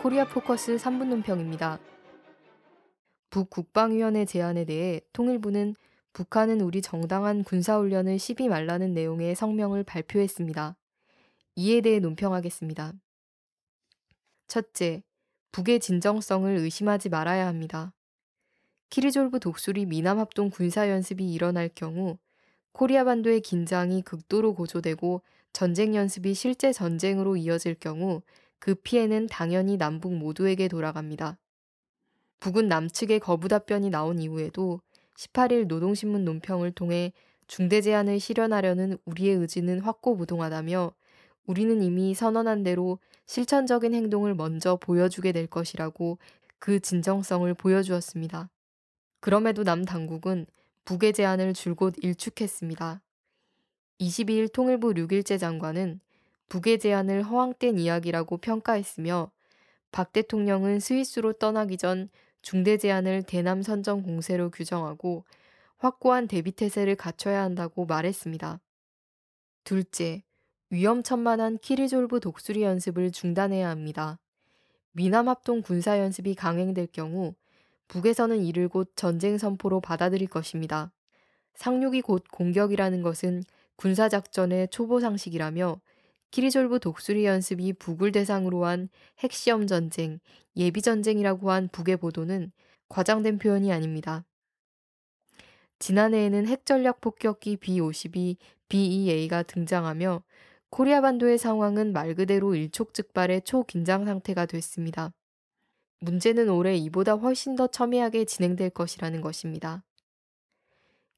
코리아 포커스 3분 논평입니다. 북국방위원회 제안에 대해 통일부는 북한은 우리 정당한 군사훈련을 시비 말라는 내용의 성명을 발표했습니다. 이에 대해 논평하겠습니다. 첫째, 북의 진정성을 의심하지 말아야 합니다. 키리졸브 독수리 미남합동 군사연습이 일어날 경우 코리아 반도의 긴장이 극도로 고조되고 전쟁 연습이 실제 전쟁으로 이어질 경우 그 피해는 당연히 남북 모두에게 돌아갑니다. 북은 남측의 거부 답변이 나온 이후에도 18일 노동신문 논평을 통해 중대 제안을 실현하려는 우리의 의지는 확고부동하다며 우리는 이미 선언한 대로 실천적인 행동을 먼저 보여주게 될 것이라고 그 진정성을 보여주었습니다. 그럼에도 남 당국은 북의 제안을 줄곧 일축했습니다. 22일 통일부 6일째 장관은 북의 제안을 허황된 이야기라고 평가했으며 박 대통령은 스위스로 떠나기 전 중대 제안을 대남 선정 공세로 규정하고 확고한 대비 태세를 갖춰야 한다고 말했습니다. 둘째, 위험천만한 키리졸브 독수리 연습을 중단해야 합니다. 미남 합동 군사 연습이 강행될 경우 북에서는 이를 곧 전쟁 선포로 받아들일 것입니다. 상륙이 곧 공격이라는 것은 군사작전의 초보 상식이라며 키리졸브 독수리 연습이 북을 대상으로 한 핵시험 전쟁, 예비 전쟁이라고 한 북의 보도는 과장된 표현이 아닙니다. 지난해에는 핵전략 폭격기 B-52, B-2가 등장하며 코리아 반도의 상황은 말 그대로 일촉즉발의 초긴장 상태가 됐습니다. 문제는 올해 이보다 훨씬 더 첨예하게 진행될 것이라는 것입니다.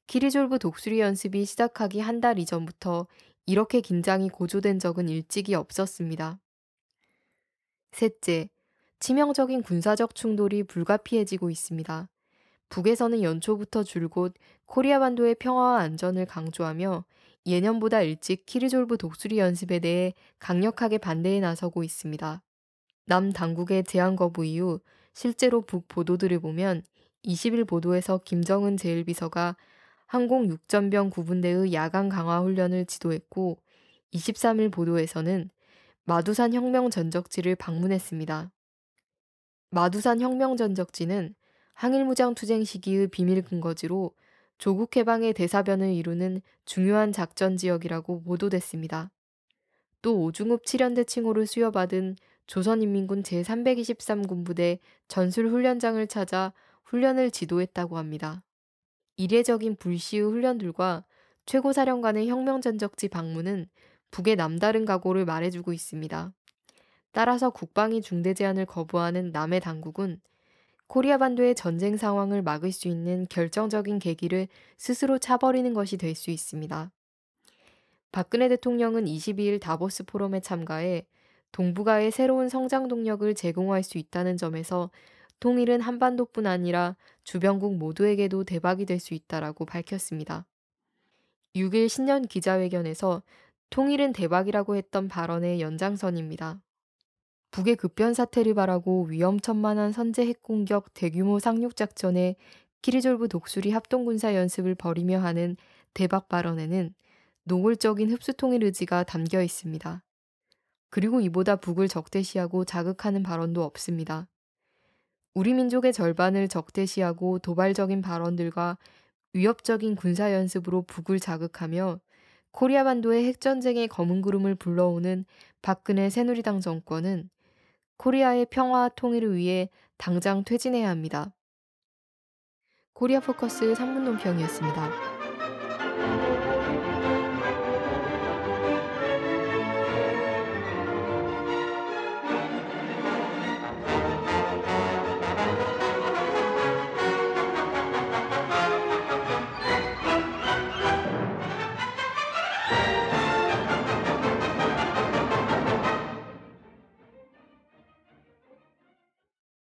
키리졸브 독수리 연습이 시작하기 한 달 이전부터 이렇게 긴장이 고조된 적은 일찍이 없었습니다. 셋째, 치명적인 군사적 충돌이 불가피해지고 있습니다. 북에서는 연초부터 줄곧 코리아 반도의 평화와 안전을 강조하며 예년보다 일찍 키리졸브 독수리 연습에 대해 강력하게 반대에 나서고 있습니다. 남 당국의 제한 거부 이후 실제로 북 보도들을 보면 20일 보도에서 김정은 제1비서가 항공 6전병 구분대의 야간 강화 훈련을 지도했고 23일 보도에서는 마두산 혁명 전적지를 방문했습니다. 마두산 혁명 전적지는 항일무장 투쟁 시기의 비밀 근거지로 조국 해방의 대사변을 이루는 중요한 작전 지역이라고 보도됐습니다. 또 오중읍 7연대 칭호를 수여받은 조선인민군 제323군부대 전술훈련장을 찾아 훈련을 지도했다고 합니다. 이례적인 불시의 훈련들과 최고사령관의 혁명전적지 방문은 북의 남다른 각오를 말해주고 있습니다. 따라서 국방위 중대 제안을 거부하는 남의 당국은 코리아 반도의 전쟁 상황을 막을 수 있는 결정적인 계기를 스스로 차버리는 것이 될 수 있습니다. 박근혜 대통령은 22일 다보스 포럼에 참가해 동북아의 새로운 성장 동력을 제공할 수 있다는 점에서 통일은 한반도뿐 아니라 주변국 모두에게도 대박이 될 수 있다라고 밝혔습니다. 6일 신년 기자회견에서 통일은 대박이라고 했던 발언의 연장선입니다. 북의 급변 사태를 바라고 위험천만한 선제 핵공격 대규모 상륙 작전에 키리졸브 독수리 합동군사 연습을 벌이며 하는 대박 발언에는 노골적인 흡수통일 의지가 담겨 있습니다. 그리고 이보다 북을 적대시하고 자극하는 발언도 없습니다. 우리 민족의 절반을 적대시하고 도발적인 발언들과 위협적인 군사 연습으로 북을 자극하며 코리아 반도의 핵전쟁의 검은 구름을 불러오는 박근혜 새누리당 정권은 코리아의 평화와 통일을 위해 당장 퇴진해야 합니다. 코리아 포커스 3분 논평이었습니다.